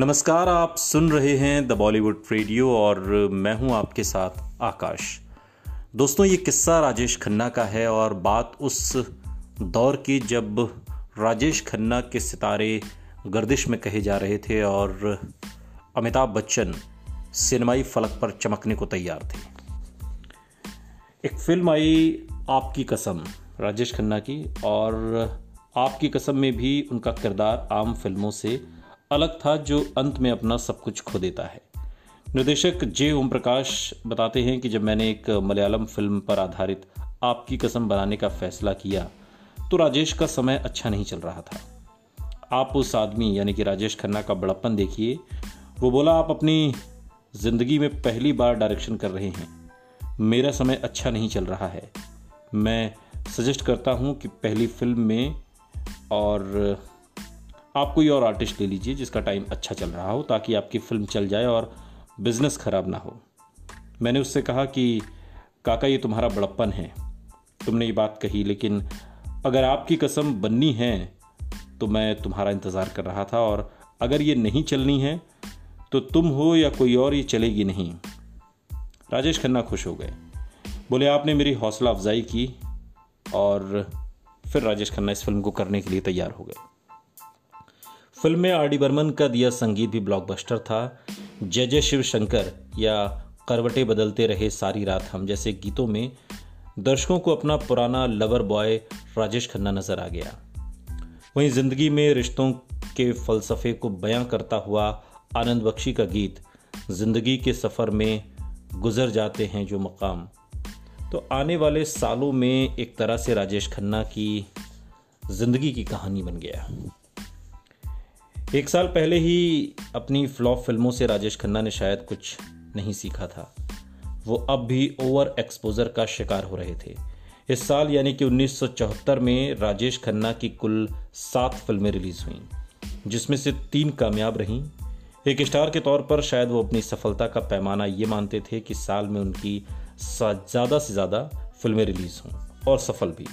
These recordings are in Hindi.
नमस्कार, आप सुन रहे हैं द बॉलीवुड रेडियो और मैं हूँ आपके साथ आकाश। दोस्तों, ये किस्सा राजेश खन्ना का है और बात उस दौर की जब राजेश खन्ना के सितारे गर्दिश में कहे जा रहे थे और अमिताभ बच्चन सिनेमाई फलक पर चमकने को तैयार थे। एक फ़िल्म आई आपकी कसम, राजेश खन्ना की, और आपकी कसम में भी उनका किरदार आम फ़िल्मों से अलग था जो अंत में अपना सब कुछ खो देता है। निर्देशक जे ओम प्रकाश बताते हैं कि जब मैंने एक मलयालम फ़िल्म पर आधारित आपकी कसम बनाने का फैसला किया तो राजेश का समय अच्छा नहीं चल रहा था। आप उस आदमी, यानी कि राजेश खन्ना का बड़प्पन देखिए। वो बोला, आप अपनी ज़िंदगी में पहली बार डायरेक्शन कर रहे हैं। मेरा समय अच्छा नहीं चल रहा है। मैं सजेस्ट करता हूँ कि पहली फ़िल्म में और आप कोई और आर्टिस्ट ले लीजिए जिसका टाइम अच्छा चल रहा हो ताकि आपकी फ़िल्म चल जाए और बिज़नेस खराब ना हो। मैंने उससे कहा कि, काका, ये तुम्हारा बड़प्पन है। तुमने ये बात कही, लेकिन अगर आपकी कसम बननी है तो मैं तुम्हारा इंतज़ार कर रहा था और अगर ये नहीं चलनी है तो तुम हो या कोई और, ये चलेगी नहीं। राजेश खन्ना खुश हो गए। बोले, आपने मेरी हौसला अफजाई की और फिर राजेश खन्ना इस फ़िल्म को करने के लिए तैयार हो गए। फ़िल्म में आर डी बर्मन का दिया संगीत भी ब्लॉकबस्टर था। जय जय शिव शंकर या करवटे बदलते रहे सारी रात हम जैसे गीतों में दर्शकों को अपना पुराना लवर बॉय राजेश खन्ना नज़र आ गया। वहीं ज़िंदगी में रिश्तों के फलसफे को बयां करता हुआ आनंद बख्शी का गीत, ज़िंदगी के सफ़र में गुजर जाते हैं जो मकाम। तो आने वाले सालों में एक तरह से राजेश खन्ना की ज़िंदगी की कहानी बन गया। एक साल पहले ही अपनी फ्लॉप फ़िल्मों से राजेश खन्ना ने शायद कुछ नहीं सीखा था। वो अब भी ओवर एक्सपोजर का शिकार हो रहे थे। इस साल यानी कि 1974 में राजेश खन्ना की कुल सात फ़िल्में रिलीज़ हुईं, जिसमें से तीन कामयाब रहीं। एक स्टार के तौर पर शायद वो अपनी सफलता का पैमाना ये मानते थे कि साल में उनकी ज़्यादा से ज़्यादा फ़िल्में रिलीज़ हों, और सफल भी।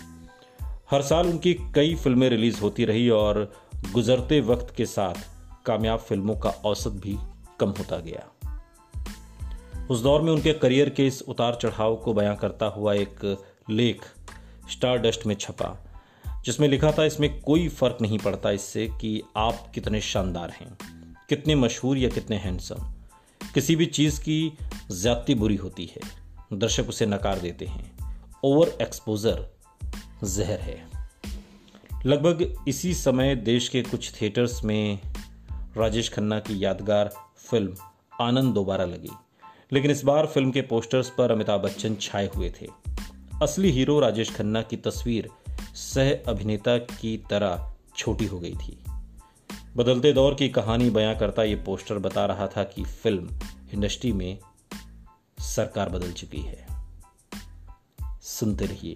हर साल उनकी कई फ़िल्में रिलीज़ होती रही और गुजरते वक्त के साथ कामयाब फ़िल्मों का औसत भी कम होता गया। उस दौर में उनके करियर के इस उतार चढ़ाव को बयां करता हुआ एक लेख स्टार डस्ट में छपा, जिसमें लिखा था, इसमें कोई फ़र्क नहीं पड़ता इससे कि आप कितने शानदार हैं, कितने मशहूर या कितने हैंडसम। किसी भी चीज़ की ज्यादती बुरी होती है, दर्शक उसे नकार देते हैं। ओवर एक्सपोजर जहर है। लगभग इसी समय देश के कुछ थिएटर्स में राजेश खन्ना की यादगार फ़िल्म आनंद दोबारा लगी। लेकिन इस बार फ़िल्म के पोस्टर्स पर अमिताभ बच्चन छाए हुए थे। असली हीरो राजेश खन्ना की तस्वीर सह अभिनेता की तरह छोटी हो गई थी। बदलते दौर की कहानी बयां करता ये पोस्टर बता रहा था कि फ़िल्म इंडस्ट्री में सरकार बदल चुकी है। सुनते रहिए।